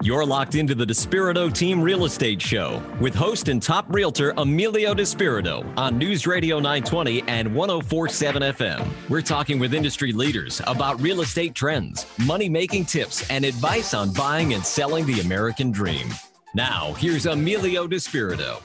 You're locked into the Despirito Team Real Estate Show with host and top realtor Emilio Despirito on News Radio 920 and 1047 FM. We're talking with industry leaders about real estate trends, money making tips, and advice on buying and selling the American dream. Now, here's Emilio Despirito.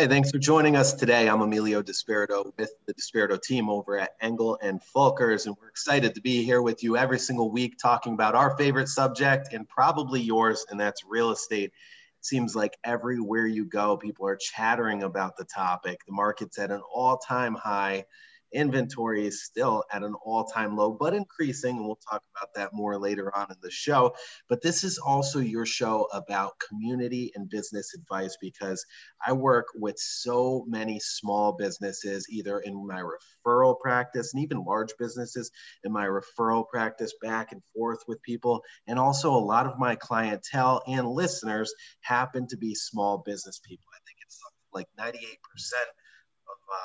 Hey, thanks for joining us today. I'm Emilio Despirito with the Despirito team over at Engel and Volkers, and we're excited to be here with you every single week talking about our favorite subject and probably yours, and that's real estate. It seems like everywhere you go, people are chattering about the topic. The market's at an all time high inventory is still at an all-time low but increasing and we'll talk about that more later on in the show. But this is also your show about community and business advice because i work with so many small businesses either in my referral practice and even large businesses in my referral practice back and forth with people. And also a lot of my clientele and listeners happen to be small business people. I think it's like 98%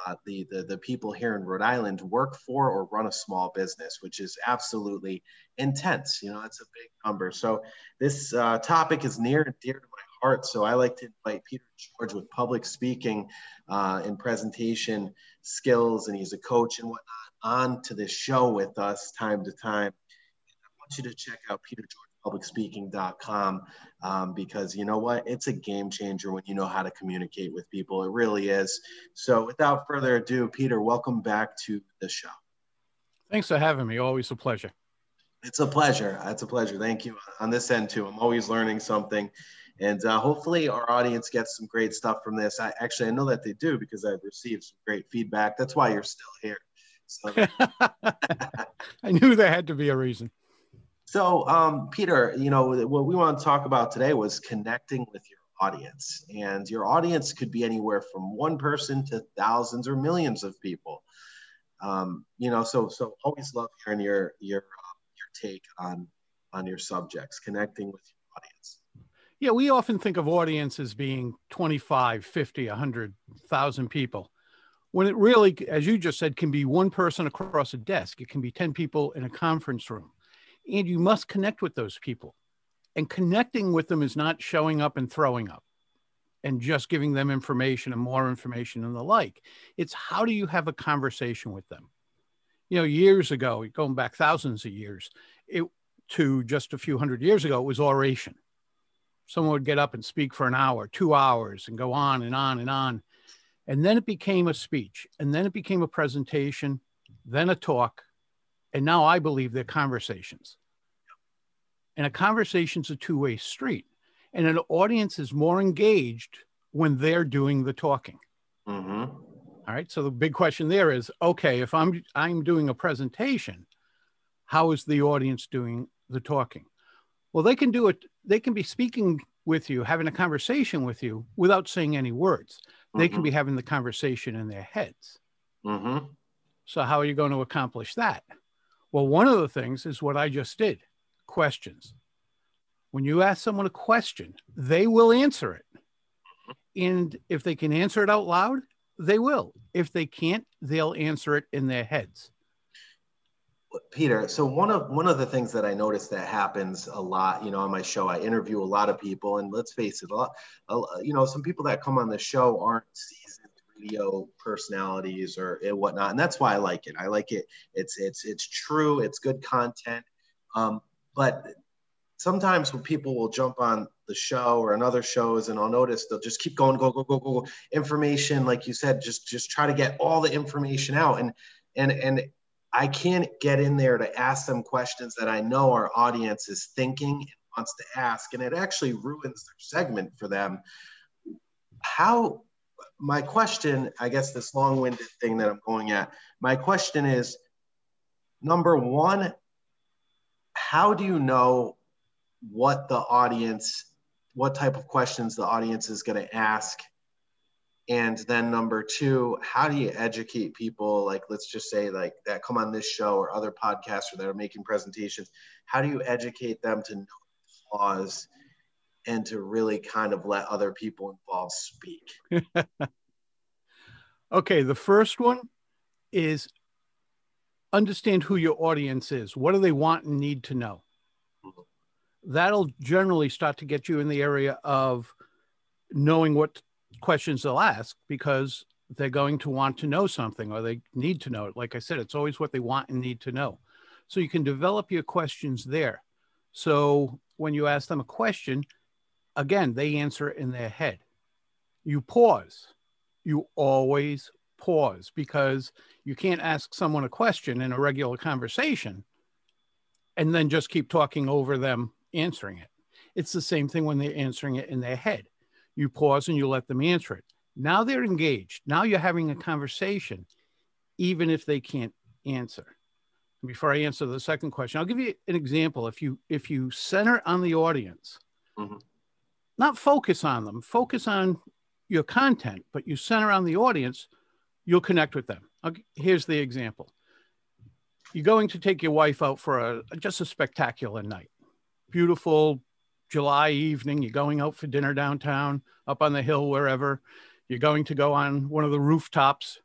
uh, the, the, the people here in Rhode Island work for or run a small business, which is absolutely intense. You know, it's a big number. So this uh, topic is near and dear to my heart. So I like to invite Peter George with public speaking uh, and presentation skills, and he's a coach and whatnot, on to this show with us time to time. I want you to check out Peter George publicspeaking.com um, because you know what? It's a game changer when you know how to communicate with people. It really is. So, without further ado, Peter, welcome back to the show. Thanks for having me. Always a pleasure. It's a pleasure. It's a pleasure. Thank you on this end, too. I'm always learning something. And uh, hopefully, our audience gets some great stuff from this. I actually I know that they do because I've received some great feedback. That's why you're still here. So. I knew there had to be a reason. So, um, Peter, you know, what we want to talk about today was connecting with your audience. And your audience could be anywhere from one person to thousands or millions of people. Um, you know, so so always love hearing your your uh, your take on on your subjects, connecting with your audience. Yeah, we often think of audience as being 25, 50, 100,000 people. When it really, as you just said, can be one person across a desk. It can be 10 people in a conference room and you must connect with those people. And connecting with them is not showing up and throwing up and just giving them information and more information and the like. It's how do you have a conversation with them? You know, years ago, going back thousands of years, it to just a few hundred years ago, it was oration. Someone would get up and speak for an hour, two hours, and go on and on and on. And then it became a speech, and then it became a presentation, then a talk, and now I believe they're conversations. And a conversation's a two way street. And an audience is more engaged when they're doing the talking. Mm-hmm. All right. So the big question there is okay, if I'm I'm doing a presentation, how is the audience doing the talking? Well, they can do it, they can be speaking with you, having a conversation with you without saying any words. They mm-hmm. can be having the conversation in their heads. Mm-hmm. So, how are you going to accomplish that? Well, one of the things is what I just did questions. When you ask someone a question, they will answer it. And if they can answer it out loud, they will. If they can't, they'll answer it in their heads. Peter, so one of one of the things that I noticed that happens a lot, you know, on my show, I interview a lot of people, and let's face it, a lot, you know, some people that come on the show aren't radio personalities or whatnot, and that's why I like it. I like it. It's it's it's true. It's good content. Um, but sometimes when people will jump on the show or another shows, and I'll notice they'll just keep going, go go go go go. Information, like you said, just just try to get all the information out, and and and I can't get in there to ask them questions that I know our audience is thinking and wants to ask, and it actually ruins their segment for them. How my question, I guess this long-winded thing that I'm going at, my question is number one, how do you know what the audience, what type of questions the audience is going to ask? And then number two, how do you educate people, like let's just say like that come on this show or other podcasts or that are making presentations, how do you educate them to know flaws and to really kind of let other people involved speak. okay, the first one is understand who your audience is. What do they want and need to know? that'll generally start to get you in the area of knowing what questions they'll ask because they're going to want to know something or they need to know it. Like I said, it's always what they want and need to know. So you can develop your questions there. So when you ask them a question, again, they answer in their head. You pause. You always pause because you can't ask someone a question in a regular conversation and then just keep talking over them answering it. It's the same thing when they're answering it in their head. You pause and you let them answer it. Now they're engaged. Now you're having a conversation, even if they can't answer. Before I answer the second question, I'll give you an example. If you if you center on the audience, mm-hmm. Not focus on them, focus on your content, but you center on the audience, you'll connect with them. here's the example. You're going to take your wife out for a just a spectacular night. Beautiful July evening. You're going out for dinner downtown, up on the hill, wherever. You're going to go on one of the rooftops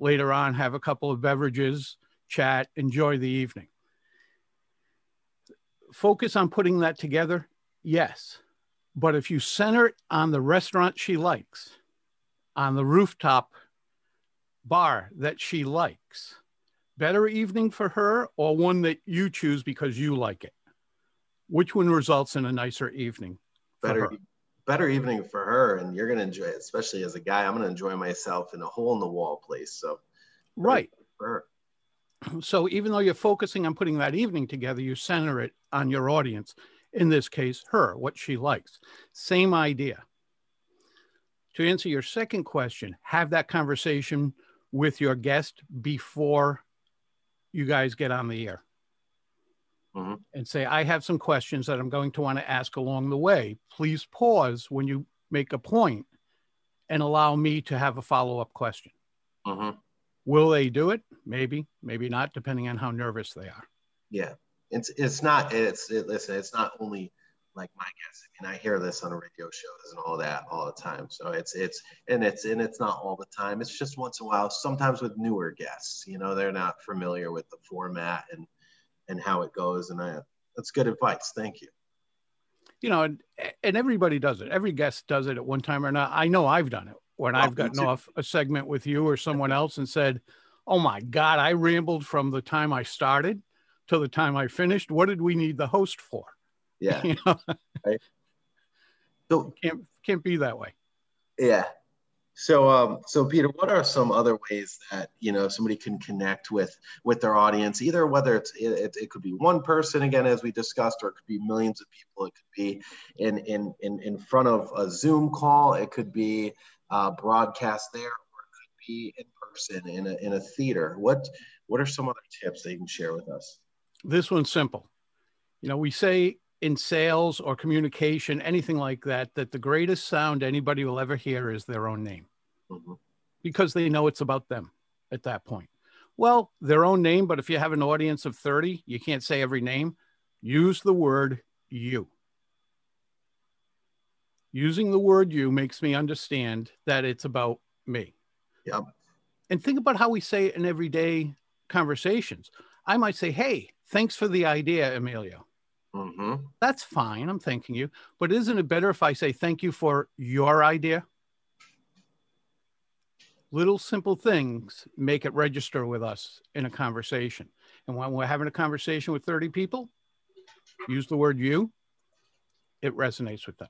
later on, have a couple of beverages, chat, enjoy the evening. Focus on putting that together, yes. But if you center it on the restaurant she likes, on the rooftop bar that she likes, better evening for her or one that you choose because you like it? Which one results in a nicer evening? Better better evening for her and you're going to enjoy it especially as a guy i'm going to enjoy myself in a hole in the wall place so right so even though you're focusing on putting that evening together you center it on your audience in this case her what she likes same idea to answer your second question have that conversation with your guest before you guys get on the air mm-hmm. and say, I have some questions that I'm going to want to ask along the way. Please pause when you make a point and allow me to have a follow up question. Mm-hmm. Will they do it? Maybe, maybe not, depending on how nervous they are. Yeah. It's, it's not, it's, it, listen, it's not only like my guessing and i hear this on radio shows and all that all the time so it's it's and it's and it's not all the time it's just once in a while sometimes with newer guests you know they're not familiar with the format and and how it goes. And I, that's good advice. Thank you. You know, and, and everybody does it. Every guest does it at one time or not. I know I've done it when well, I've gotten off a segment with you or someone else and said, "Oh my God, I rambled from the time I started to the time I finished. What did we need the host for?" Yeah. you know? right. So can't can't be that way. Yeah. So, um, so Peter, what are some other ways that you know somebody can connect with with their audience? Either whether it's it, it could be one person again, as we discussed, or it could be millions of people. It could be in in in in front of a Zoom call. It could be uh, broadcast there, or it could be in person in a in a theater. What what are some other tips that you can share with us? This one's simple. You know, we say in sales or communication, anything like that, that the greatest sound anybody will ever hear is their own name mm-hmm. because they know it's about them at that point. Well, their own name, but if you have an audience of 30, you can't say every name. Use the word you. Using the word you makes me understand that it's about me. Yep. And think about how we say it in everyday conversations. I might say, Hey, thanks for the idea, Emilio. Mm-hmm. That's fine. I'm thanking you. But isn't it better if I say thank you for your idea? Little simple things make it register with us in a conversation. And when we're having a conversation with 30 people, use the word you, it resonates with them.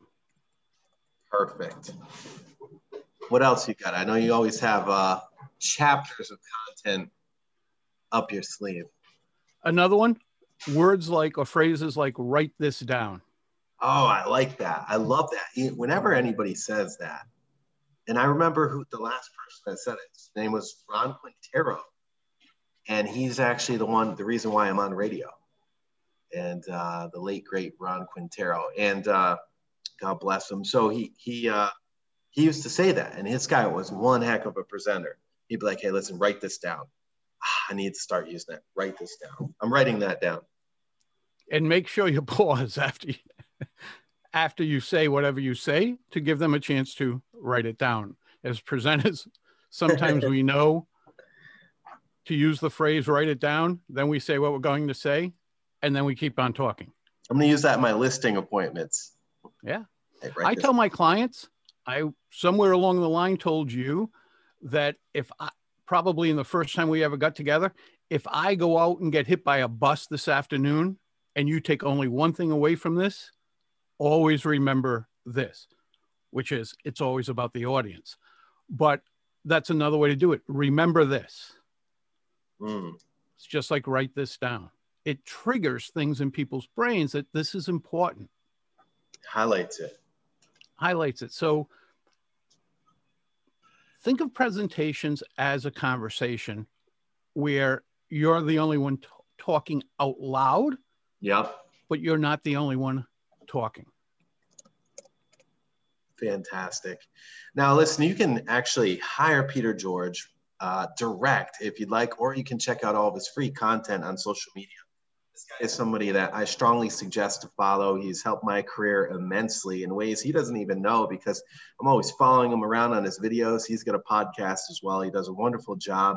Perfect. What else you got? I know you always have uh, chapters of content up your sleeve. Another one words like or phrases like write this down. Oh, I like that. I love that. Whenever anybody says that, and I remember who the last person that said it, his name was Ron Quintero. And he's actually the one, the reason why I'm on radio. And uh, the late, great Ron Quintero. And uh, God bless him. So he, he, uh, he used to say that. And his guy was one heck of a presenter. He'd be like, hey, listen, write this down. I need to start using that. Write this down. I'm writing that down. And make sure you pause after you, after you say whatever you say to give them a chance to write it down. As presenters, sometimes we know to use the phrase write it down, then we say what we're going to say, and then we keep on talking. I'm going to use that in my listing appointments. Yeah. I tell my clients, I somewhere along the line told you that if I probably in the first time we ever got together, if I go out and get hit by a bus this afternoon and you take only one thing away from this, always remember this, which is it's always about the audience. But that's another way to do it. Remember this. Mm. It's just like write this down. It triggers things in people's brains that this is important. Highlights it. Highlights it. So think of presentations as a conversation where you're the only one t- talking out loud. Yep. But you're not the only one talking. Fantastic. Now, listen, you can actually hire Peter George uh, direct if you'd like, or you can check out all of his free content on social media. This guy is somebody that I strongly suggest to follow. He's helped my career immensely in ways he doesn't even know because I'm always following him around on his videos. He's got a podcast as well. He does a wonderful job.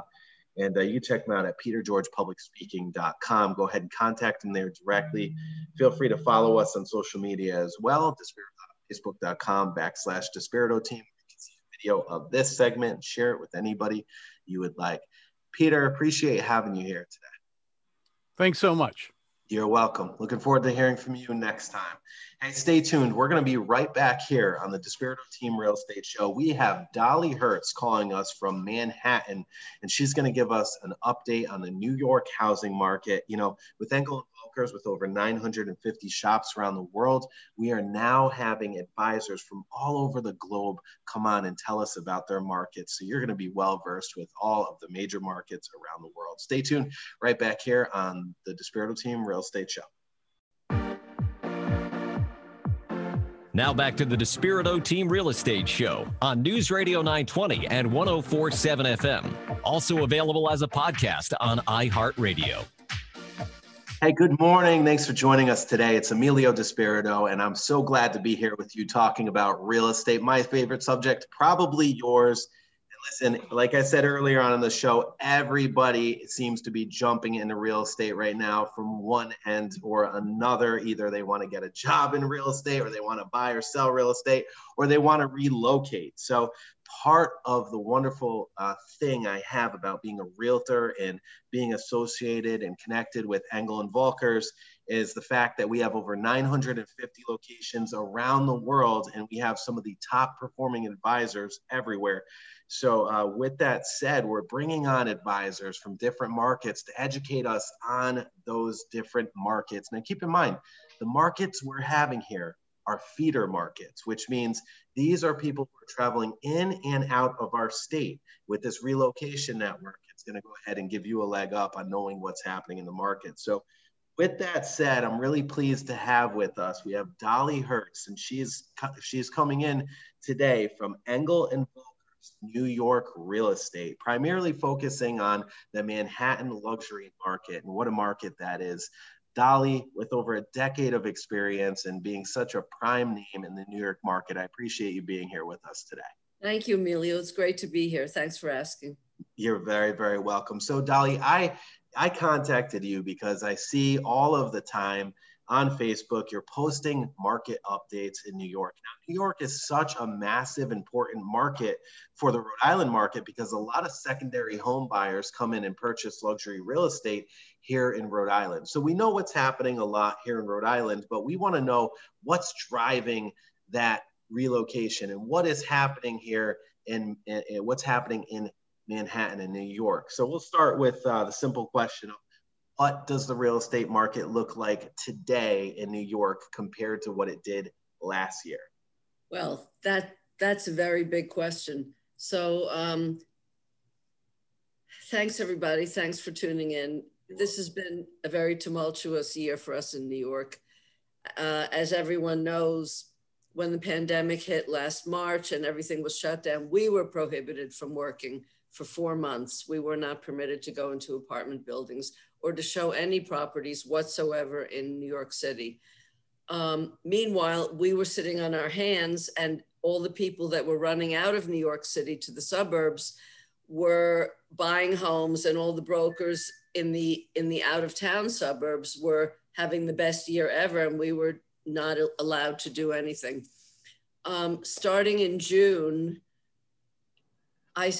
And uh, you check him out at petergeorgepublicspeaking.com. Go ahead and contact him there directly. Feel free to follow us on social media as well. Facebook.com backslash Despirito team. You can see a video of this segment, share it with anybody you would like. Peter, appreciate having you here today. Thanks so much. You're welcome. Looking forward to hearing from you next time. Hey, stay tuned. We're going to be right back here on the Despirito Team Real Estate Show. We have Dolly Hertz calling us from Manhattan, and she's going to give us an update on the New York housing market. You know, with Engel with over 950 shops around the world. We are now having advisors from all over the globe come on and tell us about their markets. So you're going to be well versed with all of the major markets around the world. Stay tuned right back here on the Despirito Team Real Estate Show. Now back to the Despirito Team Real Estate Show on News Radio 920 and 1047 FM. Also available as a podcast on iHeartRadio. Hey, good morning. Thanks for joining us today. It's Emilio Despirito, and I'm so glad to be here with you talking about real estate, my favorite subject, probably yours. And listen, like I said earlier on in the show, everybody seems to be jumping into real estate right now from one end or another. Either they want to get a job in real estate, or they want to buy or sell real estate, or they want to relocate. So part of the wonderful uh, thing I have about being a realtor and being associated and connected with Engel and Volkers is the fact that we have over 950 locations around the world and we have some of the top performing advisors everywhere. So, uh, with that said, we're bringing on advisors from different markets to educate us on those different markets. Now, keep in mind, the markets we're having here are feeder markets, which means these are people who are traveling in and out of our state. With this relocation network, it's going to go ahead and give you a leg up on knowing what's happening in the market. So, with that said, I'm really pleased to have with us. We have Dolly Hertz, and she's she's coming in today from Engel and Volkers, New York real estate, primarily focusing on the Manhattan luxury market and what a market that is. Dolly, with over a decade of experience and being such a prime name in the New York market, I appreciate you being here with us today. Thank you, Emilio. It's great to be here. Thanks for asking. You're very, very welcome. So, Dolly, I I contacted you because I see all of the time on Facebook, you're posting market updates in New York. Now, New York is such a massive, important market for the Rhode Island market because a lot of secondary home buyers come in and purchase luxury real estate here in Rhode Island. So we know what's happening a lot here in Rhode Island, but we want to know what's driving that relocation and what is happening here and what's happening in Manhattan and New York. So we'll start with uh, the simple question what does the real estate market look like today in New York compared to what it did last year? Well, that that's a very big question. So, um, thanks everybody. Thanks for tuning in. This has been a very tumultuous year for us in New York. Uh, as everyone knows, when the pandemic hit last March and everything was shut down, we were prohibited from working for four months. We were not permitted to go into apartment buildings or to show any properties whatsoever in New York City. Um, meanwhile, we were sitting on our hands, and all the people that were running out of New York City to the suburbs were buying homes, and all the brokers in the in the out of town suburbs were having the best year ever, and we were not allowed to do anything. Um, starting in June, I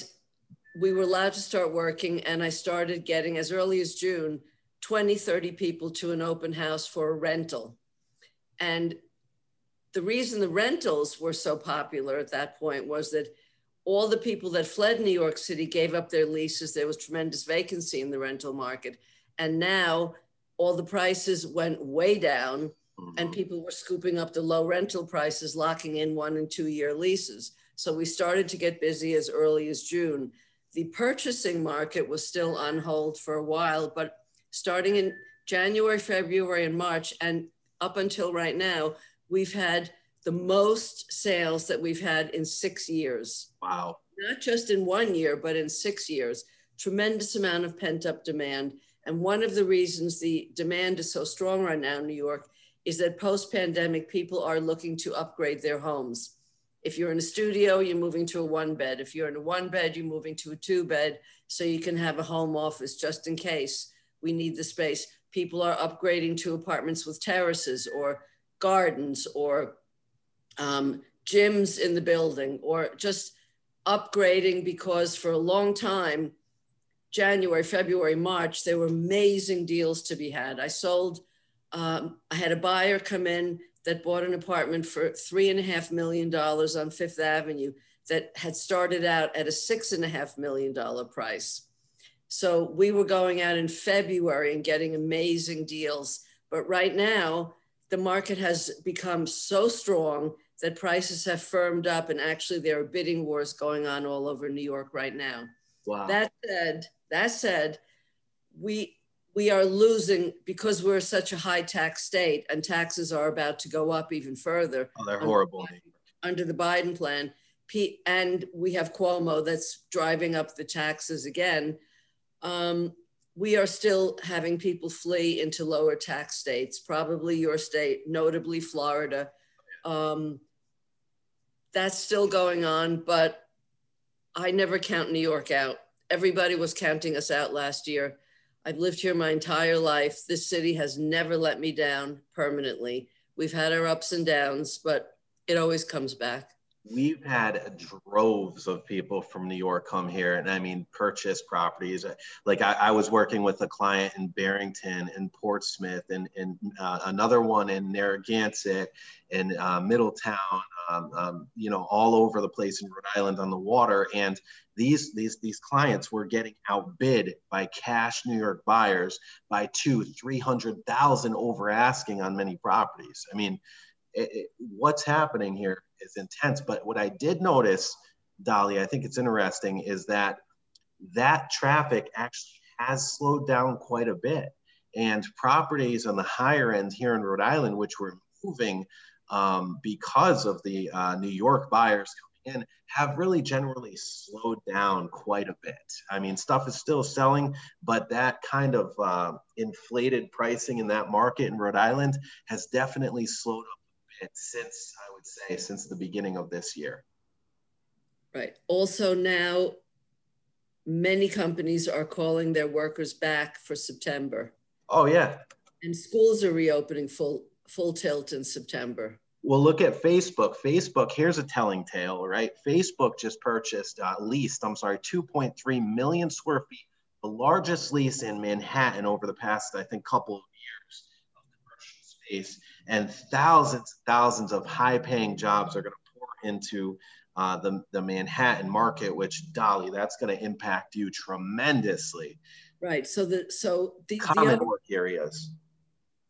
we were allowed to start working, and I started getting as early as June 20, 30 people to an open house for a rental. And the reason the rentals were so popular at that point was that all the people that fled New York City gave up their leases. There was tremendous vacancy in the rental market. And now all the prices went way down and mm-hmm. people were scooping up the low rental prices, locking in one and two year leases. So we started to get busy as early as June. The purchasing market was still on hold for a while, but starting in January, February, and March, and up until right now, we've had the most sales that we've had in six years. Wow. Not just in one year, but in six years. Tremendous amount of pent up demand. And one of the reasons the demand is so strong right now in New York is that post pandemic, people are looking to upgrade their homes. If you're in a studio, you're moving to a one bed. If you're in a one bed, you're moving to a two bed so you can have a home office just in case we need the space. People are upgrading to apartments with terraces or gardens or um, gyms in the building or just upgrading because for a long time, January, February, March, there were amazing deals to be had. I sold, um, I had a buyer come in that bought an apartment for three and a half million dollars on Fifth Avenue that had started out at a six and a half million dollar price. So we were going out in February and getting amazing deals. But right now, the market has become so strong that prices have firmed up and actually there are bidding wars going on all over New York right now. Wow. That said, that said, we we are losing because we're such a high tax state and taxes are about to go up even further. Oh, they're horrible. Under the Biden plan. And we have Cuomo that's driving up the taxes again. Um, we are still having people flee into lower tax states, probably your state, notably Florida. Um, that's still going on, but I never count New York out. Everybody was counting us out last year. I've lived here my entire life. This city has never let me down permanently. We've had our ups and downs, but it always comes back we've had droves of people from New York come here and I mean purchase properties. Like I, I was working with a client in Barrington and Portsmouth and, and uh, another one in Narragansett and uh, Middletown, um, um, you know, all over the place in Rhode Island on the water. And these these these clients were getting outbid by cash New York buyers by two, three hundred thousand over asking on many properties. I mean, it, it, what's happening here is intense. But what I did notice, Dolly, I think it's interesting, is that that traffic actually has slowed down quite a bit. And properties on the higher end here in Rhode Island, which were moving um, because of the uh, New York buyers coming in, have really generally slowed down quite a bit. I mean, stuff is still selling, but that kind of uh, inflated pricing in that market in Rhode Island has definitely slowed up since I would say since the beginning of this year. Right. Also now many companies are calling their workers back for September. Oh yeah. And schools are reopening full full tilt in September. Well, look at Facebook. Facebook, here's a telling tale, right? Facebook just purchased, uh, leased, I'm sorry, 2.3 million square feet, the largest lease in Manhattan over the past, I think, couple of years of commercial space and thousands thousands of high paying jobs are going to pour into uh, the, the Manhattan market, which Dolly, that's going to impact you tremendously. Right. So the so the common the other, work areas.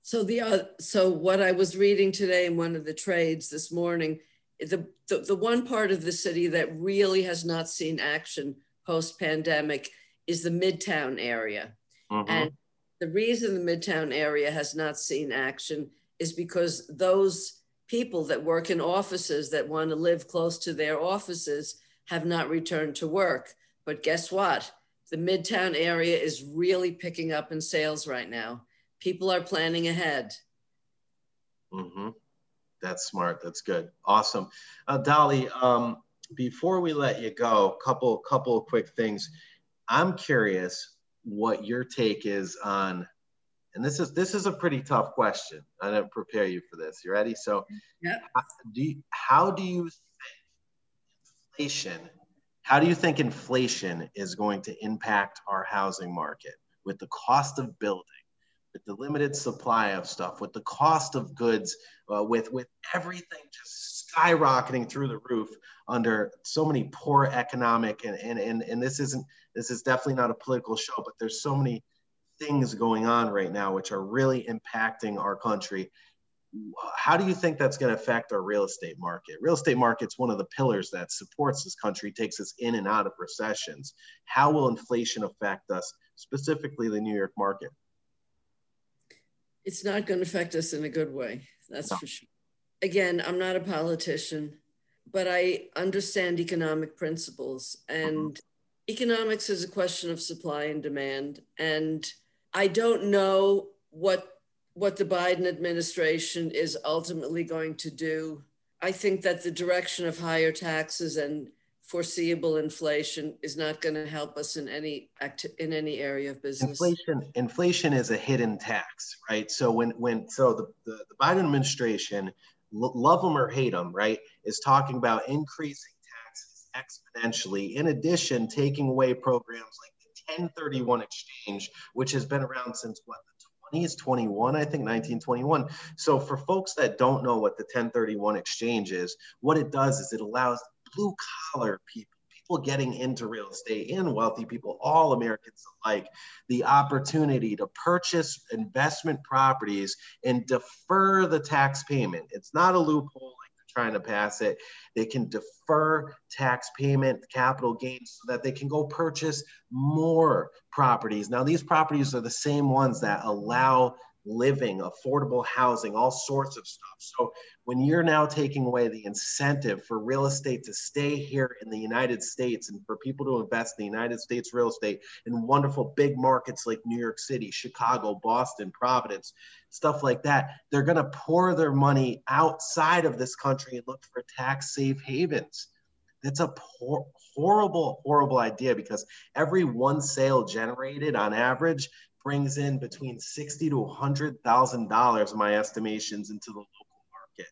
So the uh, so what I was reading today in one of the trades this morning, the, the the one part of the city that really has not seen action post pandemic is the Midtown area, mm-hmm. and the reason the Midtown area has not seen action is because those people that work in offices that want to live close to their offices have not returned to work. But guess what? The Midtown area is really picking up in sales right now. People are planning ahead. Mm-hmm. That's smart. That's good. Awesome. Uh, Dolly, um, before we let you go, couple couple quick things. I'm curious what your take is on and this is this is a pretty tough question. I didn't prepare you for this. You ready? So, yeah. How do you, how do you think inflation? How do you think inflation is going to impact our housing market with the cost of building, with the limited supply of stuff, with the cost of goods, uh, with with everything just skyrocketing through the roof under so many poor economic and and and, and this isn't this is definitely not a political show, but there's so many things going on right now which are really impacting our country. How do you think that's going to affect our real estate market? Real estate market's one of the pillars that supports this country, takes us in and out of recessions. How will inflation affect us, specifically the New York market? It's not going to affect us in a good way. That's no. for sure. Again, I'm not a politician, but I understand economic principles and mm-hmm. economics is a question of supply and demand. And I don't know what what the Biden administration is ultimately going to do. I think that the direction of higher taxes and foreseeable inflation is not going to help us in any act in any area of business. Inflation inflation is a hidden tax, right? So when when so the the, the Biden administration, love them or hate them, right, is talking about increasing taxes exponentially. In addition, taking away programs like 1031 exchange, which has been around since what the 20s, 21, I think 1921. So for folks that don't know what the 1031 exchange is, what it does is it allows blue collar people people getting into real estate and wealthy people, all Americans alike, the opportunity to purchase investment properties and defer the tax payment. It's not a loophole trying to pass it. They can defer tax payment, capital gains, so that they can go purchase more properties. Now, these properties are the same ones that allow living, affordable housing, all sorts of stuff. So when you're now taking away the incentive for real estate to stay here in the United States and for people to invest in the United States real estate in wonderful big markets like New York City, Chicago, Boston, Providence, stuff like that, they're going to pour their money outside of this country and look for tax safe havens. That's a poor, horrible, horrible idea because every one sale generated on average brings in between sixty to hundred thousand dollars, my estimations, into the local market.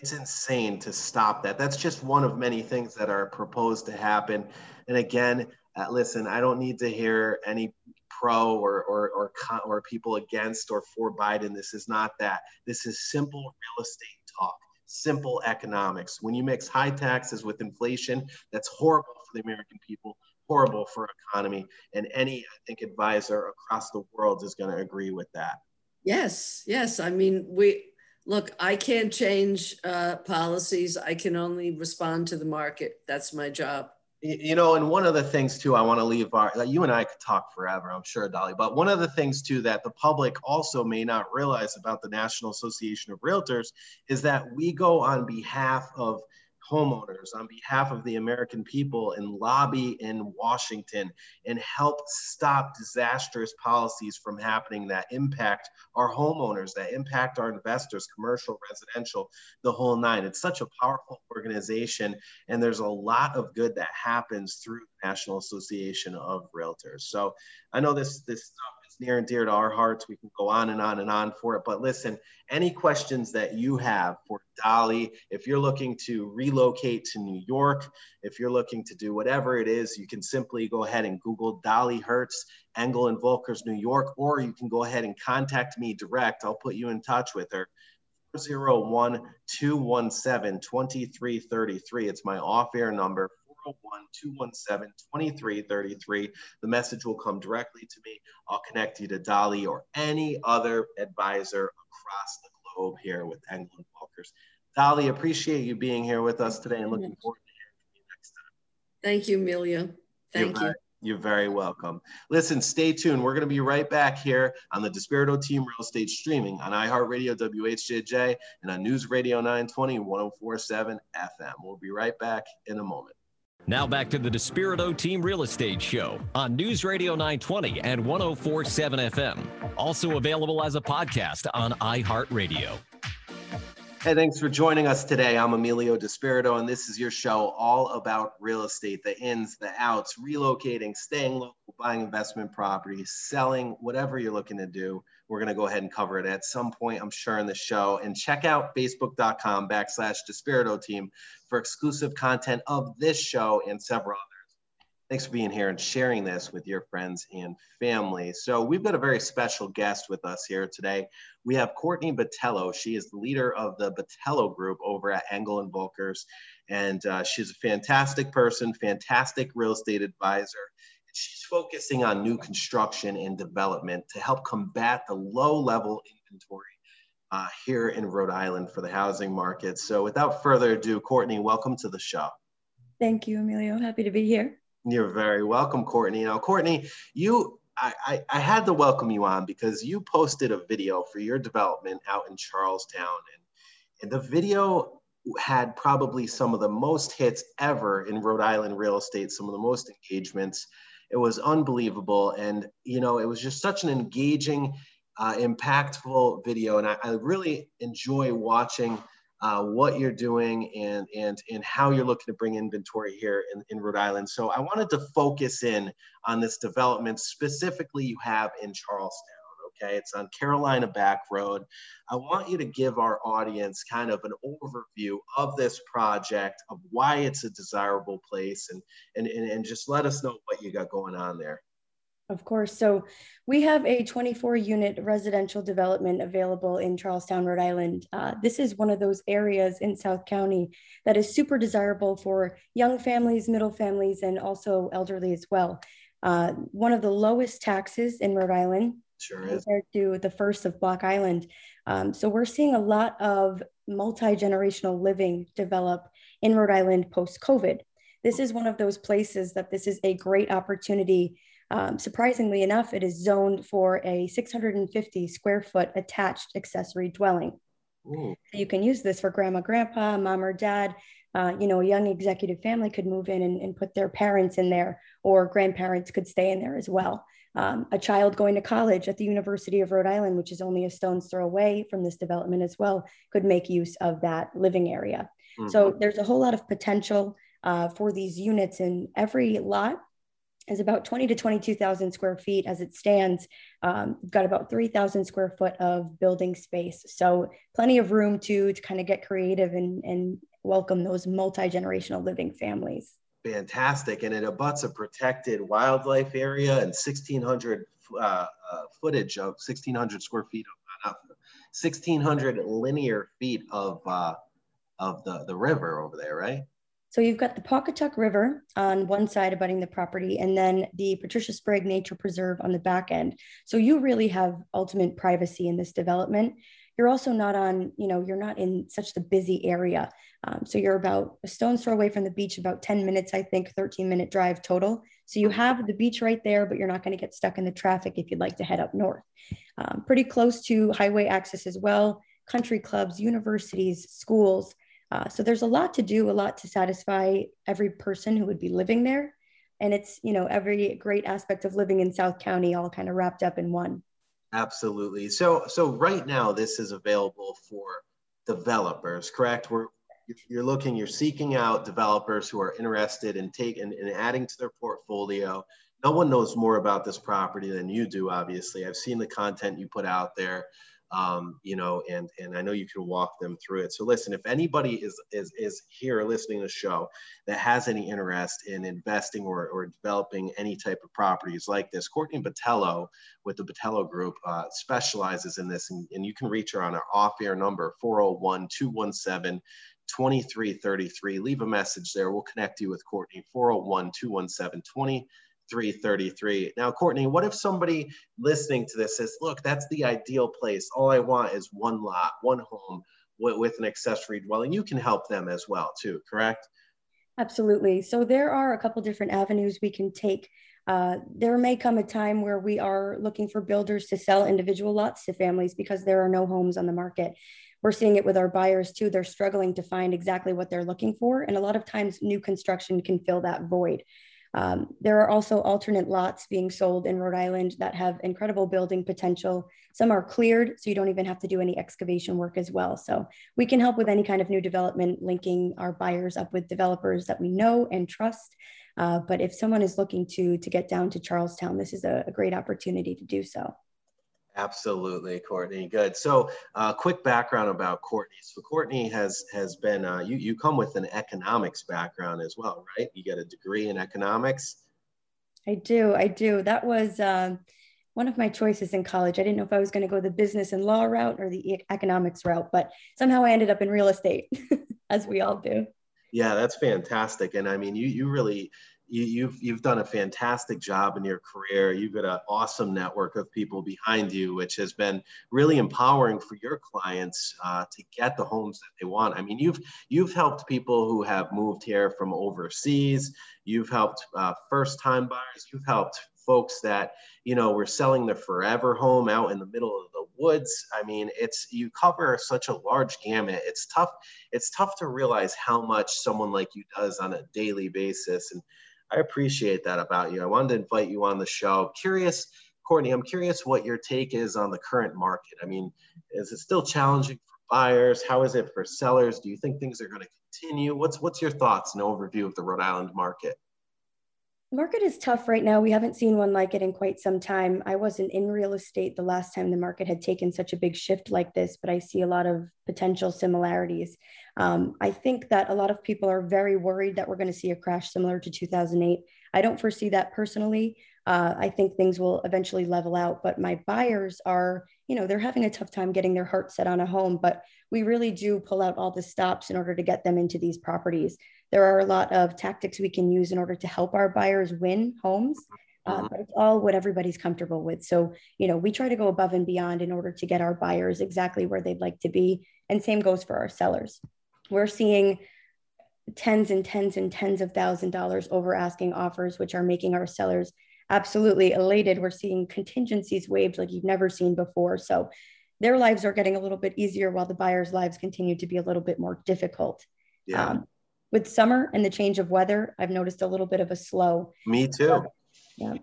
It's insane to stop that. That's just one of many things that are proposed to happen. And again, uh, listen, I don't need to hear any pro or or or, con- or people against or for Biden. This is not that. This is simple real estate talk simple economics. When you mix high taxes with inflation, that's horrible for the American people horrible for economy. And any, I think, advisor across the world is going to agree with that. Yes, yes. I mean, we look, I can't change uh, policies. I can only respond to the market. That's my job. You know, and one of the things too, I want to leave our, you and I could talk forever, I'm sure, Dolly, but one of the things too that the public also may not realize about the National Association of Realtors is that we go on behalf of homeowners on behalf of the American people and lobby in Washington and help stop disastrous policies from happening that impact our homeowners, that impact our investors, commercial, residential, the whole nine. It's such a powerful organization, and there's a lot of good that happens through the National Association of Realtors. So I know this this stuff near and dear to our hearts. We can go on and on and on for it. But listen, any questions that you have for Dolly, if you're looking to relocate to New York, if you're looking to do whatever it is, you can simply go ahead and Google Dolly Hertz, Engel and Volkers, New York, or you can go ahead and contact me direct. I'll put you in touch with her. 401 217 2333. It's my off air number, 401-217-2333. The message will come directly to me. I'll connect you to Dolly or any other advisor across the globe here with Engel Volkers. Dolly, appreciate you being here with us today and looking forward to hearing from you next time. Thank you, Emilio. Thank You're you. You're very welcome. Listen, stay tuned. We're going to be right back here on the Despirito Team Real Estate streaming on iHeartRadio, WHJJ, and on News Radio 920 1047 FM. We'll be right back in a moment. Now back to the Despirito Team Real Estate Show on News Radio 920 and 1047 FM. Also available as a podcast on iHeartRadio. Hey, thanks for joining us today. I'm Emilio Despirito, and this is your show all about real estate the ins, the outs, relocating, staying local, buying investment properties, selling, whatever you're looking to do. We're going to go ahead and cover it at some point, I'm sure, in the show. And check out facebook.com backslash Despirito team for exclusive content of this show and several others. Thanks for being here and sharing this with your friends and family. So, we've got a very special guest with us here today. We have Courtney Botelho. She is the leader of the Botelho Group over at Engel and Volkers. And uh, she's a fantastic person, fantastic real estate advisor. She's focusing on new construction and development to help combat the low level inventory uh, here in Rhode Island for the housing market. So, without further ado, Courtney, welcome to the show. Thank you, Emilio. Happy to be here. You're very welcome, Courtney. Now, Courtney, you I, I, I, had to welcome you on because you posted a video for your development out in Charlestown. And, and the video had probably some of the most hits ever in Rhode Island real estate, some of the most engagements. It was unbelievable. And, you know, it was just such an engaging, uh, impactful video. And I, I really enjoy watching uh, what you're doing and and and how you're looking to bring inventory here in, in Rhode Island. So I wanted to focus in on this development specifically you have in Charlestown. Okay, it's on Carolina Back Road. I want you to give our audience kind of an overview of this project, of why it's a desirable place, and and and, and just let us know what you got going on there. Of course. So we have a 24 unit residential development available in Charlestown, Rhode Island. Uh, this is one of those areas in South County that is super desirable for young families, middle families, and also elderly as well. Uh, one of the lowest taxes in Rhode Island sure compared to the first of Block Island. Um, so we're seeing a lot of multi generational living develop in Rhode Island post COVID. This is one of those places that this is a great opportunity um, surprisingly enough, it is zoned for a 650 square foot attached accessory dwelling. So you can use this for grandma, grandpa, mom or dad. Uh, you know, a young executive family could move in and, and, put their parents in there, or grandparents could stay in there as well. Um, a child going to college at the University of Rhode Island, which is only a stone's throw away from this development as well, could make use of that living area. Mm-hmm. So there's a whole lot of potential uh, for these units, and every lot is about 20 to 22,000 square feet as it stands. Um, we've got about 3,000 square foot of building space. So plenty of room to, to kind of get creative and, and welcome those multi-generational living families. Fantastic. And it abuts a protected wildlife area and 1,600 uh, uh, footage of 1,600 square feet of, uh, 1,600 linear feet of, uh, of the, the river over there, right? So you've got the Pawcatuck River on one side abutting the property, and then the Patricia Sprague Nature Preserve on the back end. So you really have ultimate privacy in this development. You're also not on, you know, you're not in such the busy area. Um, so you're about a stone's throw away from the beach, about 10 minutes, I think, 13 minute drive total. So you have the beach right there, but you're not going to get stuck in the traffic if you'd like to head up north. Um, pretty close to highway access as well, country clubs, universities, schools. Uh, so there's a lot to do, a lot to satisfy every person who would be living there. And it's, you know, every great aspect of living in South County all kind of wrapped up in one. Absolutely. So, so right now this is available for developers, correct? We're, you're looking, you're seeking out developers who are interested in taking and adding to their portfolio. No one knows more about this property than you do, obviously. I've seen the content you put out there um, you know, and and I know you can walk them through it. So listen, if anybody is is is here listening to the show that has any interest in investing or, or developing any type of properties like this, Courtney Botelho with the Botelho Group uh, specializes in this, and, and you can reach her on our off-air number 401 217 2333. Leave a message there. We'll connect you with Courtney 401 217 2333. 333. Now, Courtney, what if somebody listening to this says, look, that's the ideal place. All I want is one lot, one home with, with an accessory dwelling. You can help them as well, too, correct? Absolutely. So there are a couple different avenues we can take. Uh, there may come a time where we are looking for builders to sell individual lots to families because there are no homes on the market. We're seeing it with our buyers too. They're struggling to find exactly what they're looking for. And a lot of times, new construction can fill that void. Um, there are also alternate lots being sold in Rhode Island that have incredible building potential. Some are cleared, so you don't even have to do any excavation work as well. So we can help with any kind of new development, linking our buyers up with developers that we know and trust. Uh, but if someone is looking to, to get down to Charlestown, this is a, a great opportunity to do so. Absolutely, Courtney. Good. So, uh, quick background about Courtney. So, Courtney has has been uh, you you come with an economics background as well, right? You get a degree in economics. I do. I do. That was um, one of my choices in college. I didn't know if I was going to go the business and law route or the economics route, but somehow I ended up in real estate, as we all do. Yeah, that's fantastic. And I mean, you you really you, you've you've done a fantastic job in your career. You've got an awesome network of people behind you, which has been really empowering for your clients uh, to get the homes that they want. I mean, you've you've helped people who have moved here from overseas. You've helped uh, first-time buyers. You've helped folks that you know were selling their forever home out in the middle of the woods i mean it's you cover such a large gamut it's tough it's tough to realize how much someone like you does on a daily basis and I appreciate that about you. I wanted to invite you on the show. Curious, Courtney, I'm curious what your take is on the current market. I mean, is it still challenging for buyers? How is it for sellers? Do you think things are going to continue? What's what's your thoughts and overview of the Rhode Island market? Market is tough right now. We haven't seen one like it in quite some time. I wasn't in real estate the last time the market had taken such a big shift like this, but I see a lot of potential similarities. Um, I think that a lot of people are very worried that we're going to see a crash similar to 2008. I don't foresee that personally. Uh, I think things will eventually level out, but my buyers are, you know, they're having a tough time getting their heart set on a home, but we really do pull out all the stops in order to get them into these properties. There are a lot of tactics we can use in order to help our buyers win homes. Uh, mm-hmm. but it's all what everybody's comfortable with. So, you know, we try to go above and beyond in order to get our buyers exactly where they'd like to be. And same goes for our sellers. We're seeing tens and tens and tens of thousand dollars over asking offers, which are making our sellers absolutely elated. We're seeing contingencies waived like you've never seen before. So their lives are getting a little bit easier while the buyers' lives continue to be a little bit more difficult. Yeah. Um, with summer and the change of weather, I've noticed a little bit of a slow. Me too. Yeah.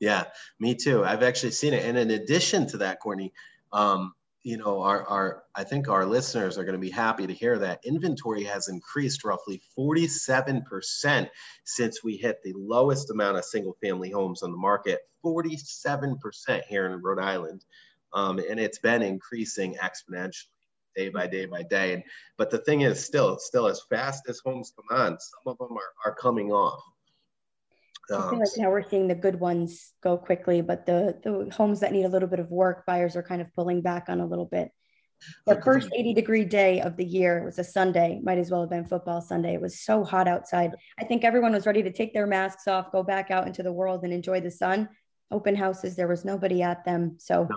Yeah, me too. I've actually seen it. And in addition to that, Courtney, um, you know, our, our, I think our listeners are going to be happy to hear that inventory has increased roughly 47% since we hit the lowest amount of single family homes on the market, 47% here in Rhode Island. Um, and it's been increasing exponentially day by day by day. And, but the thing is, still, still as fast as homes come on, some of them are, are coming off. Um, I feel like now we're seeing the good ones go quickly, but the the homes that need a little bit of work, buyers are kind of pulling back on a little bit. The first 80 degree day of the year was a Sunday, might as well have been football Sunday. It was so hot outside. I think everyone was ready to take their masks off, go back out into the world and enjoy the sun. Open houses, there was nobody at them. So no.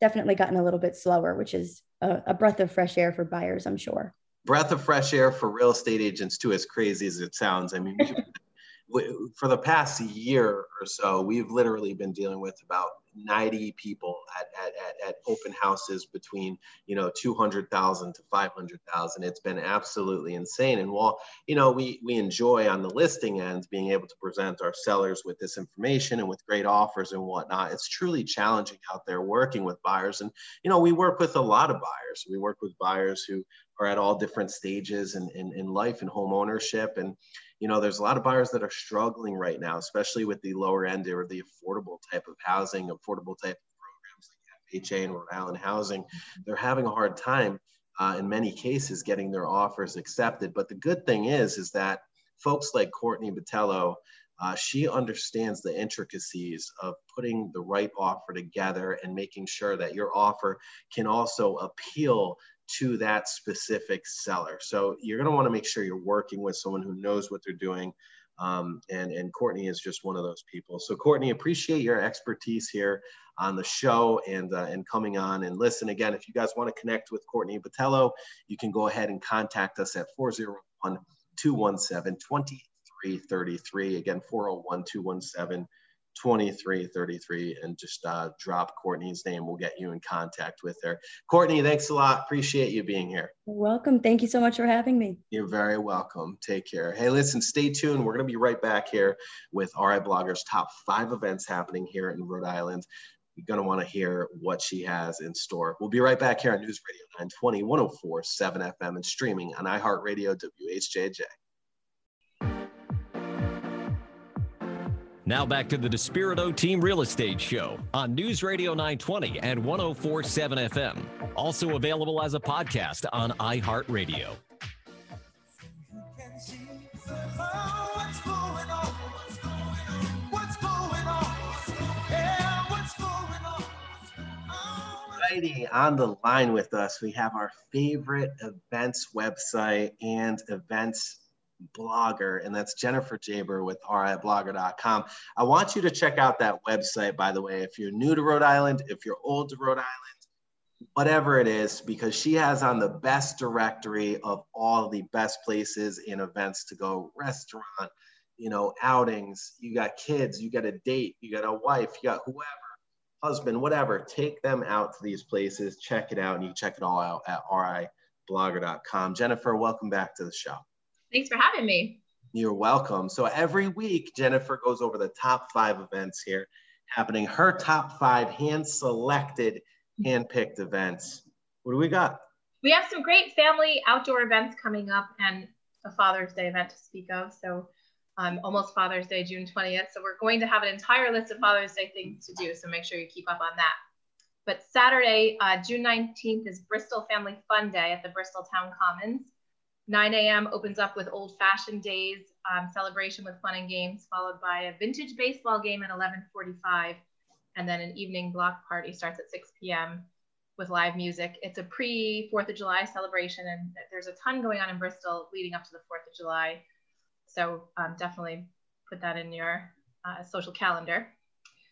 Definitely gotten a little bit slower, which is a, a breath of fresh air for buyers, I'm sure. Breath of fresh air for real estate agents, too, as crazy as it sounds. I mean, for the past year or so, we've literally been dealing with about 90 people at, at, at, at open houses between, you know, 200,000 to 500,000. It's been absolutely insane. And while, you know, we, we enjoy on the listing end being able to present our sellers with this information and with great offers and whatnot, it's truly challenging out there working with buyers. And, you know, we work with a lot of buyers. We work with buyers who are at all different stages in, in, in life and home ownership. And, you know, there's a lot of buyers that are struggling right now, especially with the lower end or the affordable type of housing, affordable type of programs like FHA and Rhode Island housing. They're having a hard time uh, in many cases getting their offers accepted. But the good thing is, is that folks like Courtney Botelho, uh, she understands the intricacies of putting the right offer together and making sure that your offer can also appeal to that specific seller. So you're going to want to make sure you're working with someone who knows what they're doing. Um, and, and Courtney is just one of those people. So Courtney, appreciate your expertise here on the show and, uh, and coming on and listen again. If you guys want to connect with Courtney Botelho, you can go ahead and contact us at 401 217 2333. Again, 401 217 2333 and just uh, drop Courtney's name. We'll get you in contact with her. Courtney, thanks a lot. Appreciate you being here. welcome. Thank you so much for having me. You're very welcome. Take care. Hey, listen, stay tuned. We're going to be right back here with RI Blogger's top five events happening here in Rhode Island. You're going to want to hear what she has in store. We'll be right back here on News Radio 920, 104, 7 FM, and streaming on iHeartRadio WHJJ. Now back to the Despirito Team Real Estate Show on News Radio 920 and 1047 FM. Also available as a podcast on iHeartRadio. On the line with us, we have our favorite events website and events blogger, and that's Jennifer Geaber with riblogger.com. I want you to check out that website, by the way, if you're new to Rhode Island, if you're old to Rhode Island, whatever it is, because she has on the best directory of all the best places and events to go restaurant, you know, outings. You got kids, you got a date, you got a wife, you got whoever, husband, whatever. Take them out to these places, check it out, and you check it all out at riblogger.com. Jennifer, welcome back to the show. Thanks for having me. You're welcome. So every week, Jennifer goes over the top five events here happening, her top five hand selected, hand picked events. What do we got? We have some great family outdoor events coming up and a Father's Day event to speak of. So, um, almost Father's Day, June 20th. So, we're going to have an entire list of Father's Day things to do. So, make sure you keep up on that. But Saturday, uh, June 19th, is Bristol Family Fun Day at the Bristol Town Commons. 9 a.m. opens up with old fashioned days um, celebration with fun and games, followed by a vintage baseball game at 11:45, and then an evening block party starts at 6 p.m. with live music. It's a pre Fourth of July celebration, and there's a ton going on in Bristol leading up to the Fourth of July. So um, definitely put that in your uh, social calendar.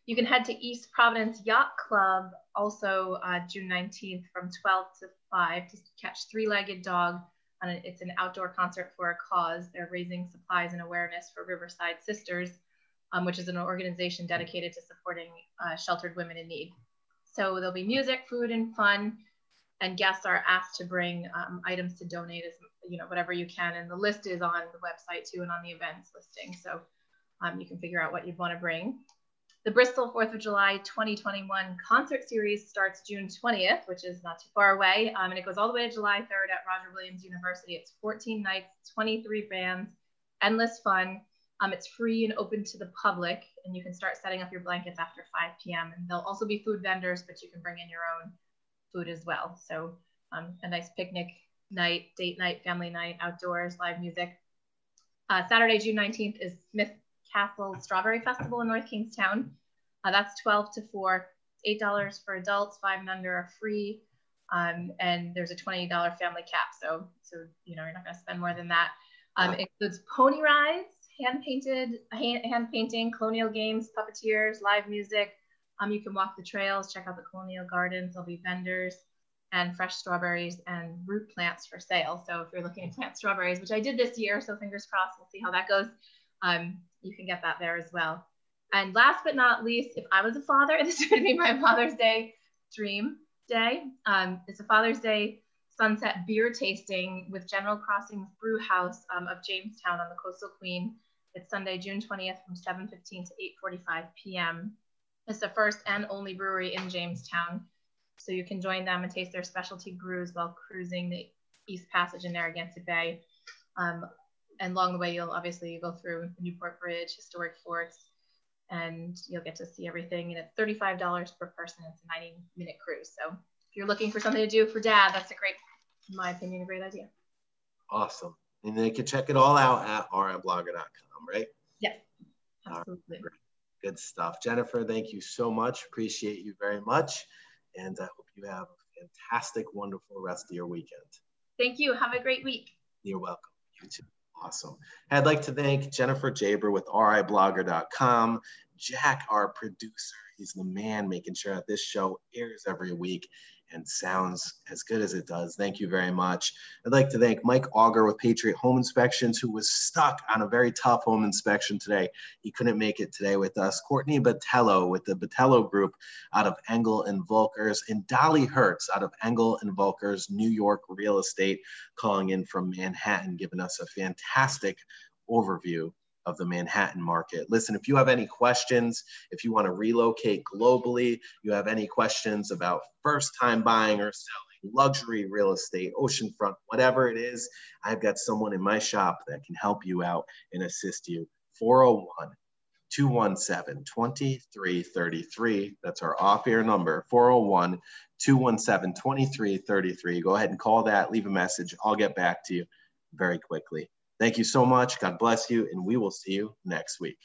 You can head to East Providence Yacht Club also uh, June 19th from 12 to 5 to catch three-legged dog and it's an outdoor concert for a cause. They're raising supplies and awareness for Riverside Sisters, um, which is an organization dedicated to supporting uh, sheltered women in need. So there'll be music, food, and fun, and guests are asked to bring um, items to donate as you know whatever you can. And the list is on the website too, and on the events listing, so um, you can figure out what you'd want to bring. The Bristol 4th of July 2021 concert series starts June 20th, which is not too far away, um, and it goes all the way to July 3rd at Roger Williams University. It's 14 nights, 23 bands, endless fun. Um, it's free and open to the public, and you can start setting up your blankets after 5 p.m. And there'll also be food vendors, but you can bring in your own food as well. So um, a nice picnic night, date night, family night, outdoors, live music. Uh, Saturday, June 19th is Smith Castle Strawberry Festival in North Kingstown. Uh, that's 12 to 4. $8 for adults, five and under are free. Um, and there's a $20 family cap. So, so you know, you're not going to spend more than that. Um, it includes pony rides, hand painted, hand, hand painting, colonial games, puppeteers, live music. Um, you can walk the trails, check out the colonial gardens. There'll be vendors and fresh strawberries and root plants for sale. So if you're looking to plant strawberries, which I did this year, so fingers crossed, we'll see how that goes. Um, you can get that there as well. And last but not least, if I was a father, this would be my Father's Day dream day. Um, it's a Father's Day sunset beer tasting with General Crossings Brew House um, of Jamestown on the Coastal Queen. It's Sunday, June 20th from 7.15 to 8.45 p.m. It's the first and only brewery in Jamestown. So you can join them and taste their specialty brews while cruising the East Passage in Narragansett Bay. Um, and along the way, you'll obviously go through Newport Bridge, historic forts, and you'll get to see everything. And it's $35 per person. It's a 90 minute cruise. So if you're looking for something to do for dad, that's a great, in my opinion, a great idea. Awesome. And they can check it all out at riblogger.com, right? Yes, absolutely. Right. Good stuff. Jennifer, thank you so much. Appreciate you very much. And I hope you have a fantastic, wonderful rest of your weekend. Thank you. Have a great week. You're welcome. You too. Awesome. I'd like to thank Jennifer Geaber with riblogger.com, Jack, our producer. He's the man making sure that this show airs every week. And sounds as good as it does. Thank you very much. I'd like to thank Mike Auger with Patriot Home Inspections, who was stuck on a very tough home inspection today. He couldn't make it today with us. Courtney Botelho with the Botelho Group out of Engel and Volkers, and Dolly Hertz out of Engel and Volkers, New York Real Estate, calling in from Manhattan, giving us a fantastic overview of the Manhattan market. Listen, if you have any questions, if you want to relocate globally, you have any questions about first time buying or selling, luxury real estate, oceanfront, whatever it is, I've got someone in my shop that can help you out and assist you. 401 217 2333. That's our off air number 401 217 2333. Go ahead and call that, leave a message. I'll get back to you very quickly. Thank you so much. God bless you, and we will see you next week.